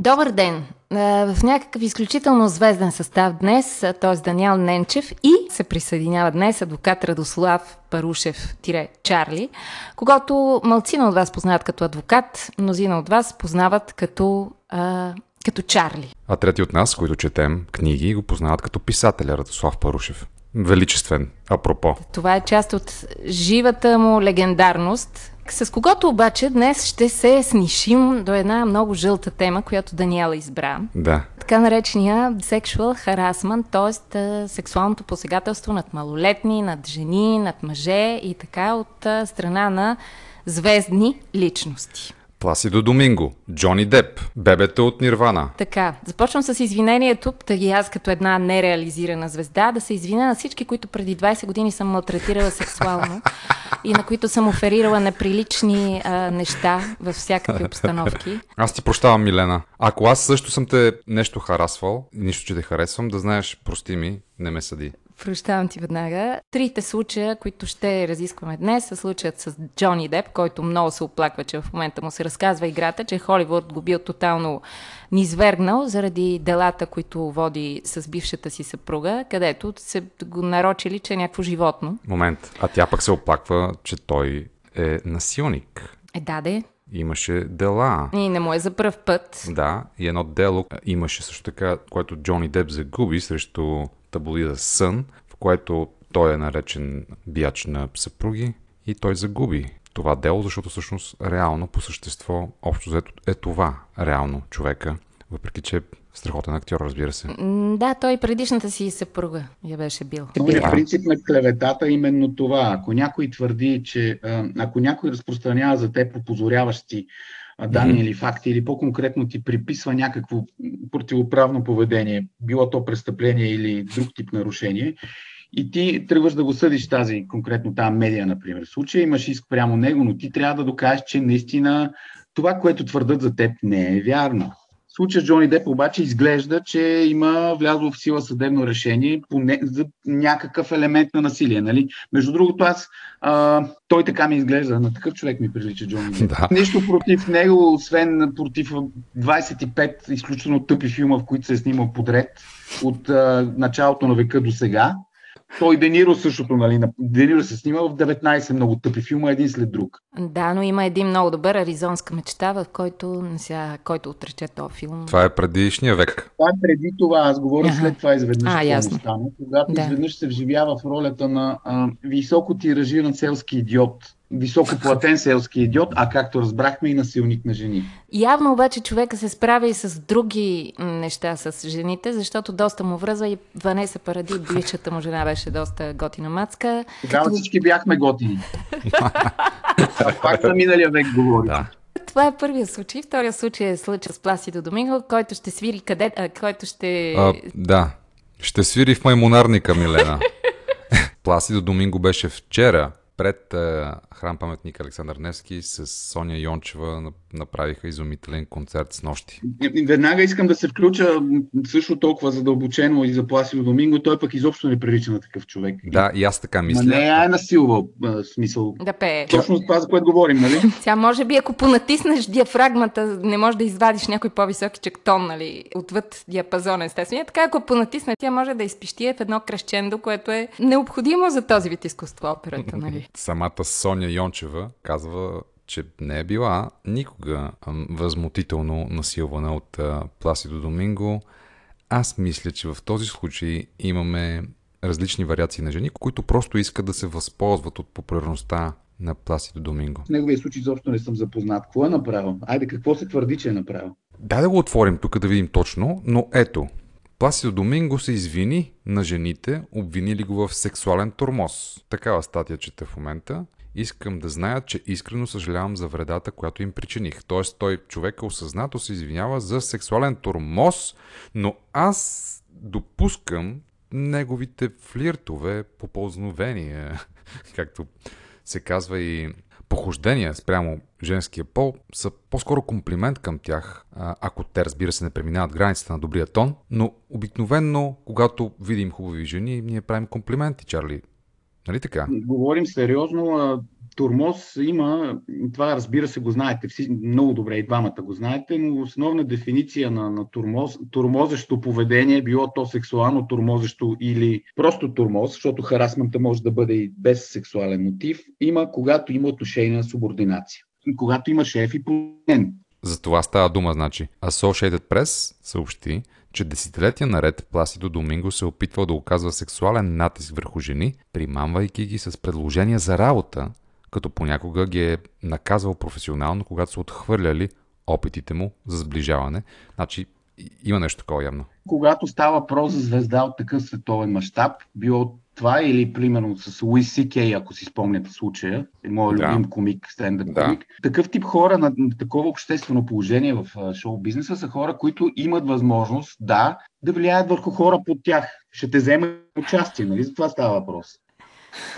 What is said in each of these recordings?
Добър ден! В някакъв изключително звезден състав днес, т.е. Даниел Ненчев и се присъединява днес адвокат Радослав Парушев-Чарли, когато малцина от вас познават като адвокат, мнозина от вас познават като, а, като Чарли. А трети от нас, които четем книги, го познават като писателя Радослав Парушев. Величествен, апропо. Това е част от живата му легендарност, с когото обаче днес ще се снишим до една много жълта тема, която Даниела избра. Да. Така наречения sexual harassment, т.е. сексуалното посегателство над малолетни, над жени, над мъже и така от страна на звездни личности. Пласидо Доминго, Джони Деп, бебета от Нирвана. Така, започвам с извинението, и аз като една нереализирана звезда, да се извиня на всички, които преди 20 години съм малтретирала сексуално и на които съм оферирала неприлични а, неща във всякакви обстановки. Аз ти прощавам, Милена. Ако аз също съм те нещо харасвал, нищо, че те харесвам, да знаеш, прости ми, не ме съди. Прощавам ти веднага. Трите случая, които ще разискваме днес, са случаят с Джони Деп, който много се оплаква, че в момента му се разказва играта, че Холивуд го бил тотално низвергнал заради делата, които води с бившата си съпруга, където се го нарочили, че е някакво животно. Момент. А тя пък се оплаква, че той е насилник. Е, даде. Имаше дела. И не му е за пръв път. Да, и едно дело имаше също така, което Джони Деп загуби срещу таблоида Сън, в което той е наречен бияч на съпруги и той загуби това дело, защото всъщност реално по същество общо взето е това реално човека, въпреки че е страхотен актьор, разбира се. Да, той предишната си съпруга я беше бил. Е принцип на клеветата е именно това. Ако някой твърди, че ако някой разпространява за те пропозоряващи данни mm-hmm. или факти, или по-конкретно ти приписва някакво противоправно поведение, било то престъпление или друг тип нарушение, и ти тръгваш да го съдиш тази, конкретно тази медия, например. В случая имаш иск прямо него, но ти трябва да докажеш, че наистина това, което твърдат за теб, не е вярно. В случая с Джони Деп обаче изглежда, че има влязло в сила съдебно решение по не, за някакъв елемент на насилие. Нали? Между другото, аз а, той така ми изглежда, на такъв човек ми прилича Джони Деп. Да. Нещо против него, освен против 25 изключително тъпи филма, в които се е снимал подред от а, началото на века до сега. Той Дениро същото, нали? Дениро се снима в 19 много тъпи филма, един след друг. Да, но има един много добър аризонска мечта, в който, сега, който отрече този филм. Това е предишния век. Това е преди това, аз говоря ага. след това изведнъж. А, ясно. Стана, когато да. изведнъж се вживява в ролята на а, високо тиражиран селски идиот високоплатен селски идиот, а както разбрахме и насилник на жени. Явно обаче човека се справя и с други неща с жените, защото доста му връзва и Ванеса Паради, бившата му жена беше доста готина мацка. Тогава всички бяхме готини. Пак за миналия век говори. Да. Това е първия случай. Втория случай е случай с Пласидо Доминго, който ще свири къде... А, който ще... А, да. Ще свири в маймонарника, Милена. Пласидо Доминго беше вчера пред е, храм паметник Александър Невски с Соня Йончева направиха изумителен концерт с нощи. Веднага искам да се включа също толкова задълбочено и за Пласидо Доминго. Той пък изобщо не прилича на такъв човек. Да, и аз така мисля. Ма не е насилвал смисъл. Да пее. Точно това, за което говорим, нали? Сега може би ако понатиснеш диафрагмата, не можеш да извадиш някой по-високи тон, нали? Отвъд диапазона, естествено. Така ако понатисне, тя може да изпищие в едно крещендо, което е необходимо за този вид изкуство операта, нали? Самата Соня Йончева казва, че не е била никога възмутително насилвана от Пласидо Доминго. Аз мисля, че в този случай имаме различни вариации на жени, които просто искат да се възползват от популярността на Пласидо Доминго. В неговия случай изобщо не съм запознат. Какво е направил? Айде, какво се твърди, че е направил? Дай да го отворим тук да видим точно, но ето. Пласидо Доминго се извини на жените, обвинили го в сексуален тормоз. Такава статия чета в момента. Искам да знаят, че искрено съжалявам за вредата, която им причиних. Тоест, той човека осъзнато се извинява за сексуален тормоз, но аз допускам неговите флиртове, попълзновения, както се казва и похождения спрямо женския пол са по-скоро комплимент към тях, ако те, разбира се, не преминават границата на добрия тон, но обикновенно, когато видим хубави жени, ние правим комплименти, Чарли. Нали така? Говорим сериозно. Турмоз има, това разбира се го знаете, много добре и двамата го знаете, но основна дефиниция на, на турмоз, турмозещо поведение, било то сексуално турмозещо или просто турмоз, защото харасмента може да бъде и без сексуален мотив, има когато има отношение на субординация. Когато има шеф и поден. За това става дума, значи. Associated Press съобщи, че десетилетия наред Пласидо Доминго се е опитвал да оказва сексуален натиск върху жени, примамвайки ги с предложения за работа, като понякога ги е наказвал професионално, когато са отхвърляли опитите му за сближаване. Значи има нещо такова явно. Когато става въпрос за звезда от такъв световен мащаб, било това или примерно с Луис Си ако си спомняте случая, моят да. любим комик, стендъп да. комик. Такъв тип хора на, на такова обществено положение в шоу бизнеса са хора, които имат възможност, да, да влияят върху хора под тях. Ще те вземат участие, нали? За това става въпрос.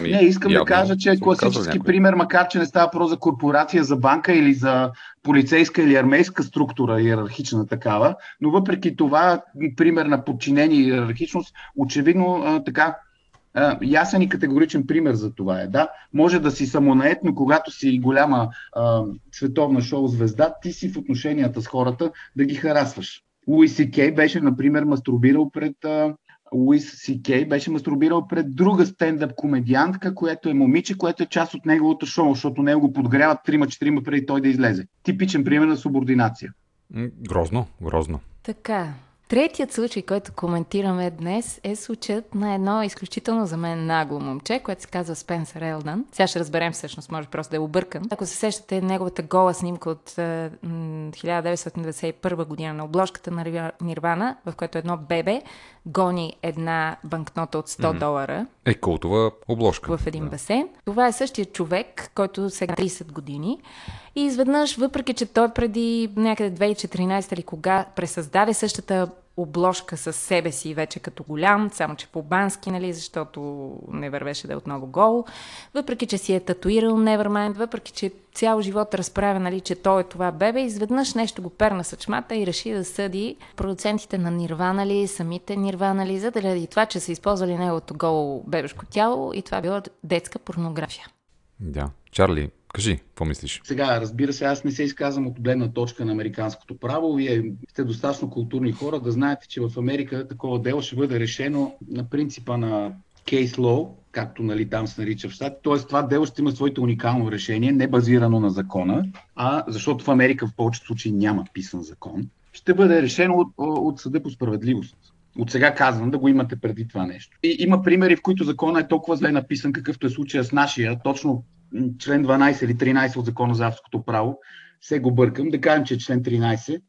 Ми, не, искам явно, да кажа, че е класически пример, макар че не става про за корпорация, за банка или за полицейска или армейска структура, иерархична такава, но въпреки това, пример на подчинение и иерархичност, очевидно а, така ясен и категоричен пример за това е. Да, може да си самонаед, но когато си голяма а, световна шоу звезда, ти си в отношенията с хората да ги харасваш. Луис Си Кей беше, например, мастурбирал пред а, Луис Си Кей беше мастурбирал пред друга стендъп комедиантка, което е момиче, което е част от неговото шоу, защото него го подгряват трима-четирима преди той да излезе. Типичен пример на субординация. Грозно, грозно. Така, Третият случай, който коментираме днес, е случаят на едно изключително за мен нагло момче, което се казва Спенсър Елдън. Сега ще разберем всъщност, може просто да е объркан. Ако се сещате неговата гола снимка от 1991 година на обложката на Нирвана, в която едно бебе гони една банкнота от 100 mm-hmm. долара. Е, култова обложка. В един да. басейн. Това е същия човек, който сега 30 години. И изведнъж, въпреки че той преди някъде 2014 или кога пресъздаде същата обложка с себе си вече като голям, само че по-бански, нали, защото не вървеше да е отново гол. Въпреки, че си е татуирал Nevermind, въпреки, че цял живот разправя, нали, че той е това бебе, изведнъж нещо го перна съчмата и реши да съди продуцентите на Нирвана ли, самите Нирвана ли, заради това, че са използвали неговото голо бебешко тяло и това било детска порнография. Да. Чарли, Кажи, какво мислиш? Сега, разбира се, аз не се изказвам от гледна точка на американското право. Вие сте достатъчно културни хора да знаете, че в Америка такова дело ще бъде решено на принципа на case law, както нали, там се нарича в щат. Тоест това дело ще има своето уникално решение, не базирано на закона, а защото в Америка в повечето случаи няма писан закон, ще бъде решено от, от съда по справедливост. От сега казвам да го имате преди това нещо. И има примери, в които закона е толкова зле написан, какъвто е случая с нашия, точно член 12 или 13 от Закона за авторското право, се го бъркам, да кажем, че е член 13,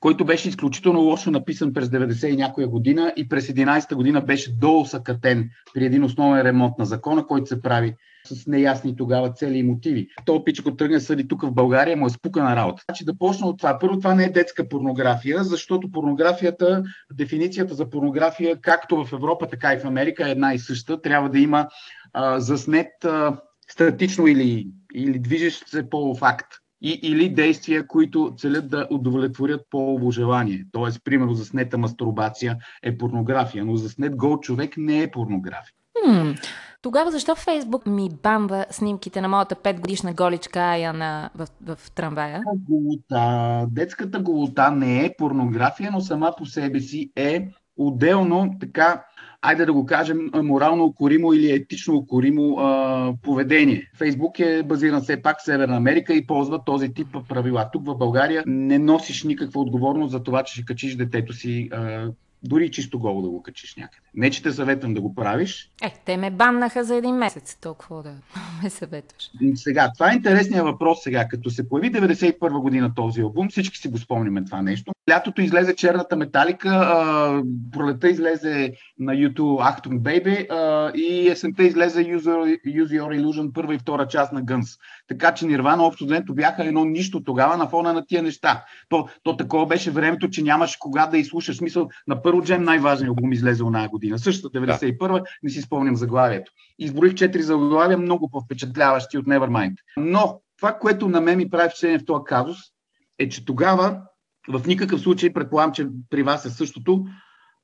който беше изключително лошо написан през 90 и някоя година и през 11-та година беше доусъкътен при един основен ремонт на закона, който се прави с неясни тогава цели и мотиви. То пичко тръгне съди тук в България, му е спука на работа. Значи да почна от това. Първо, това не е детска порнография, защото порнографията, дефиницията за порнография, както в Европа, така и в Америка е една и съща. Трябва да има а, заснет а, статично или, или движещ се по факт. И, или действия, които целят да удовлетворят по желание. Тоест, примерно, заснета мастурбация е порнография, но заснет гол човек не е порнография. Hmm. Тогава защо Фейсбук ми бамва снимките на моята 5 годишна голичка Ая на, в, в трамвая? Голота. Детската голота не е порнография, но сама по себе си е отделно така айде да го кажем, морално укоримо или етично укоримо а, поведение. Фейсбук е базиран все пак в Северна Америка и ползва този тип правила. Тук в България не носиш никаква отговорност за това, че ще качиш детето си а, дори чисто голо да го качиш някъде. Не, че те съветвам да го правиш. Е, те ме баннаха за един месец, толкова да ме съветваш. Сега, това е интересният въпрос сега. Като се появи 91 година този албум, всички си го спомняме това нещо. Лятото излезе черната металика, пролета излезе на YouTube Achtung Baby а, и есента излезе Use, Your Illusion първа и втора част на Guns. Така че Нирвана общо взето бяха едно нищо тогава на фона на тия неща. То, то такова беше времето, че нямаше кога да изслушаш. Смисъл, на първо джем най-важният албум излезе оная година. Същата 91-а, не си спомням заглавието. Изброих четири заглавия, много по-впечатляващи от Nevermind. Но това, което на мен ми прави впечатление в този казус, е, че тогава в никакъв случай, предполагам, че при вас е същото,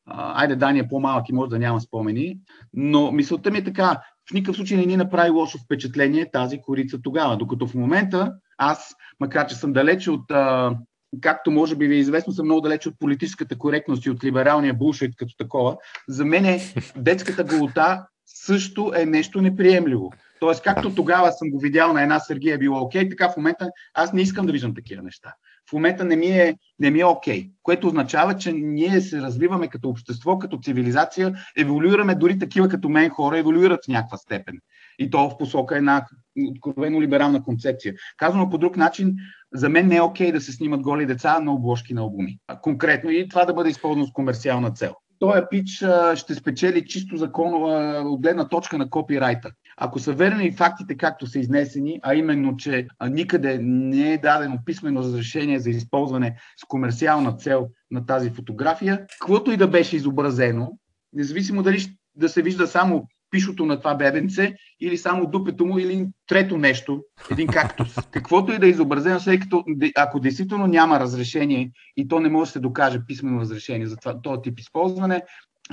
айде Дани е по-малък и може да няма спомени, но мисълта ми е така, в никакъв случай не ни направи лошо впечатление тази корица тогава. Докато в момента аз, макар че съм далече от а, както може би ви е известно, съм много далеч от политическата коректност и от либералния булшит като такова. За мен е детската голота също е нещо неприемливо. Тоест, както тогава съм го видял на една Сергия е било окей, така в момента аз не искам да виждам такива неща. В момента не ми е, не е окей, което означава, че ние се развиваме като общество, като цивилизация, еволюираме дори такива като мен хора, еволюират в някаква степен. И то в посока една откровено либерална концепция. Казано по друг начин, за мен не е окей да се снимат голи деца на обложки на албуми. Конкретно и това да бъде използвано с комерциална цел. Този пич ще спечели чисто законова от гледна точка на копирайта. Ако са верни фактите, както са изнесени, а именно, че никъде не е дадено писмено разрешение за използване с комерциална цел на тази фотография, каквото и да беше изобразено, независимо дали да се вижда само пишото на това бебенце или само дупето му или трето нещо, един кактус. Каквото и да е изобразено, след като ако действително няма разрешение и то не може да се докаже писмено разрешение за това, този тип използване,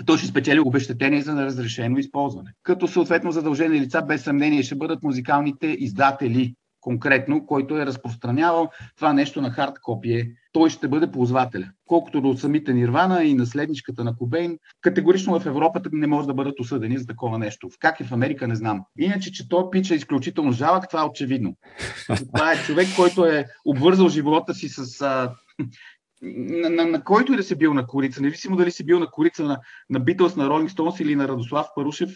той ще спечели обещетение за неразрешено използване. Като съответно задължени лица без съмнение ще бъдат музикалните издатели, конкретно, който е разпространявал това нещо на хард копие, той ще бъде ползвателя. Колкото до самите Нирвана и наследничката на Кобейн, категорично в Европа не може да бъдат осъдени за такова нещо. Как е в Америка, не знам. Иначе, че той пич е изключително жалък, това е очевидно. Това е човек, който е обвързал живота си с а, на, на, на който и да си бил на корица, независимо дали си бил на корица на, на Beatles, на Rolling Stones или на Радослав Парушев,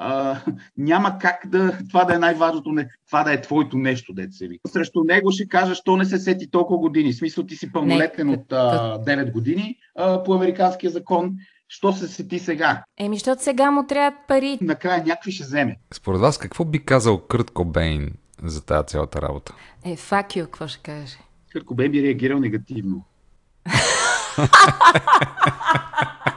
а, няма как да, това да е най-важното, не, това да е твоето нещо, дете се ви. Срещу него ще кажа, що не се сети толкова години. В смисъл ти си пълнолетен от а, 9 години а, по американския закон. Що се сети сега? Еми, защото сега му трябват пари. Накрая някакви ще вземе. Според вас, какво би казал Кърт Кобейн за тази цялата работа? Е, факио, какво ще каже? Кърт Кобейн би реагирал негативно.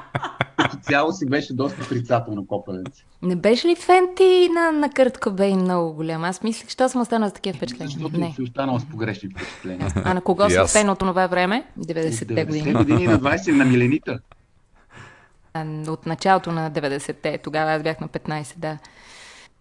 Цяло си беше доста отрицателно копаленце. Не беше ли фен ти на, на Кърт Кобейн много голям? Аз мислих, що съм останал с такива впечатления. Защото не. си останал с погрешни впечатления. А на кого си фен от това време? 90-те години. 90-те години на 20 на миленита. От началото на 90-те. Тогава аз бях на 15, да.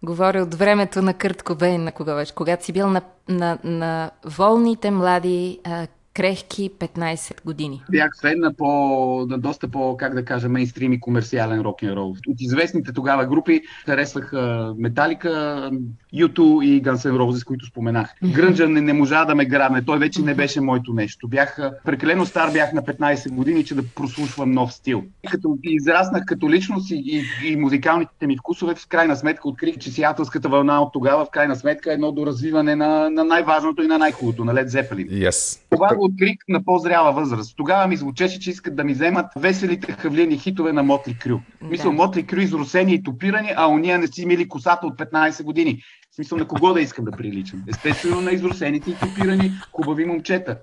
Говоря от времето на Кърт Кобейн, на кога беше. Когато си бил на, на, на волните млади а, крехки 15 години. Бях фен на, по, на доста по, как да кажа, мейнстрим и комерциален рок н рол. От известните тогава групи харесвах Металика, U2 и Guns N' Roses, които споменах. Грънджа не, не можа да ме граме, той вече не беше моето нещо. Бях прекалено стар, бях на 15 години, че да прослушвам нов стил. Като израснах като личност и, и, и музикалните ми вкусове, в крайна сметка открих, че сиателската вълна от тогава, в крайна сметка, е едно до развиване на, на най-важното и на най-хубавото, на Led Zeppelin. Yes. Това го открих на по-зряла възраст. Тогава ми звучеше, че искат да ми вземат веселите хавлени хитове на Мотли Крю. Да. Мисля, Мотли Крю изрусени и топирани, а уния не си мили косата от 15 години. В смисъл на кого да искам да приличам? Естествено на изрусените и топирани хубави момчета.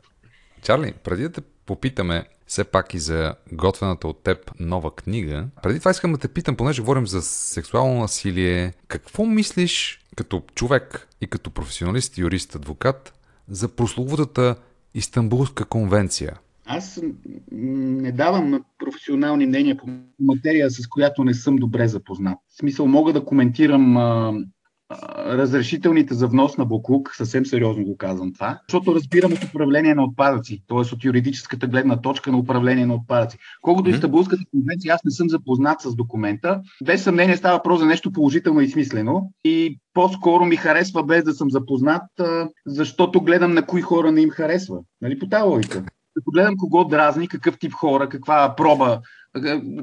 Чарли, преди да те попитаме все пак и за готвената от теб нова книга, преди това искам да те питам, понеже говорим за сексуално насилие, какво мислиш като човек и като професионалист, юрист, адвокат за прословутата Истанбулска конвенция? Аз не давам професионални мнения по материя, с която не съм добре запознат. В смисъл мога да коментирам разрешителните за внос на Буклук, съвсем сериозно го казвам това, защото разбирам от управление на отпадъци, т.е. от юридическата гледна точка на управление на отпадъци. Колкото mm-hmm. Истанбулската конвенция, аз не съм запознат с документа. Без съмнение става въпрос за нещо положително и смислено и по-скоро ми харесва без да съм запознат, защото гледам на кои хора не им харесва. Нали, по тази логика. Като гледам кого дразни, какъв тип хора, каква проба,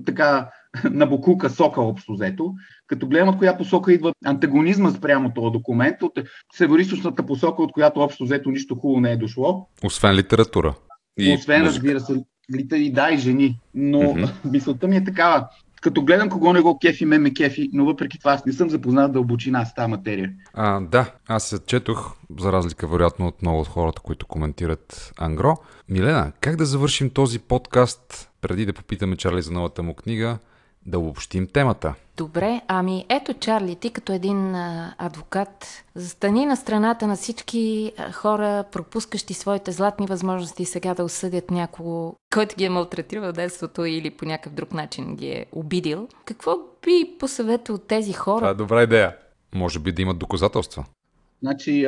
така на Букука сока общо взето, като гледам от коя посока идва антагонизма спрямо този документ, от североисточната посока, от която общо взето нищо хубаво не е дошло. Освен литература. И Освен, музика. разбира се, литери, да, и жени. Но mm-hmm. мисълта ми е такава. Като гледам кого не го кефи, ме ме кефи, но въпреки това аз не съм запознат дълбочина с тази материя. А, да, аз се четох, за разлика вероятно от много от хората, които коментират Ангро. Милена, как да завършим този подкаст, преди да попитаме Чарли за новата му книга? Да обобщим темата. Добре, ами ето Чарли, ти като един а, адвокат, застани на страната на всички а, хора, пропускащи своите златни възможности сега да осъдят някого, който ги е малтретирал в детството или по някакъв друг начин ги е обидил. Какво би посъветвал тези хора? Това е добра идея. Може би да имат доказателства. Значи,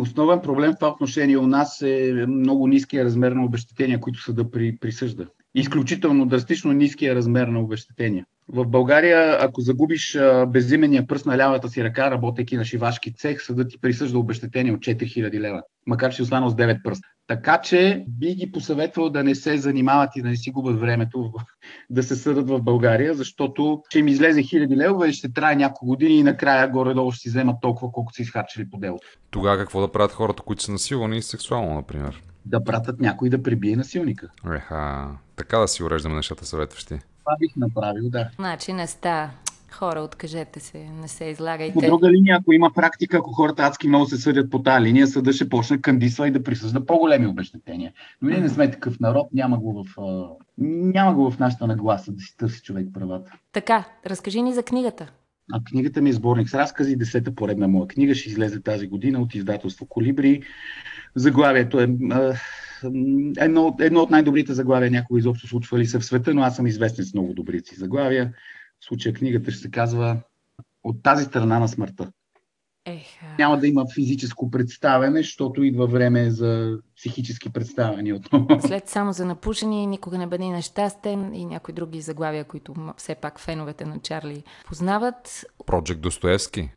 основен проблем в това отношение у нас е много ниския размер на обещетения, които съда при, присъжда. Изключително драстично ниския размер на обещетения. В България, ако загубиш безименния пръст на лявата си ръка, работейки на шивашки цех, съдът ти присъжда обещетение от 4000 лева, макар че си останал с 9 пръста. Така че би ги посъветвал да не се занимават и да не си губят времето да се съдат в България, защото ще им излезе хиляди левове и ще трае няколко години и накрая горе-долу ще си вземат толкова, колкото си изхарчили по делото. Тогава какво да правят хората, които са насилвани сексуално, например? Да пратят някой да прибие насилника. Еха, така да си уреждаме нещата съветващи. Това бих направил, да. Значи не ста. Хора, откажете се, не се излагайте. По друга линия, ако има практика, ако хората адски много се съдят по тази линия, съда ще почне кандисва и да присъжда по-големи обещетения. Но ние не сме такъв народ, няма го в, няма го в нашата нагласа да си търси човек правата. Така, разкажи ни за книгата. А книгата ми е сборник с разкази, десета поредна моя книга, ще излезе тази година от издателство Колибри. Заглавието е едно, едно от най-добрите заглавия някога изобщо случвали се в света, но аз съм известен с много добрите си заглавия. В случая книгата ще се казва От тази страна на смъртта. Еха. Няма да има физическо представяне, защото идва време за психически представяния отново. След само за напушени, никога не бъде нещастен и някои други заглавия, които все пак феновете на Чарли познават. Проджект Достоевски.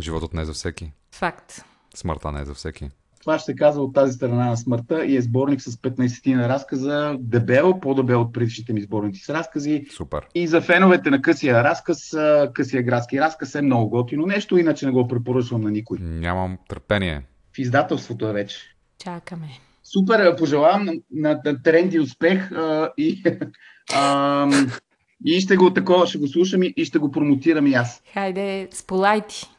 Животът не е за всеки. Факт. Смъртта не е за всеки. Това ще се казва от тази страна на смъртта и е сборник с 15 на разказа, дебел, по-дебел от предишните ми сборници с разкази. Супер. И за феновете на късия разказ, късия градски разказ е много готино нещо, иначе не го препоръчвам на никой. Нямам търпение. В издателството е вече. Чакаме. Супер, пожелавам на, на, на тренди успех а, и, а, и ще го такова, ще го слушам и, и ще го промотирам и аз. Хайде, сполай ти.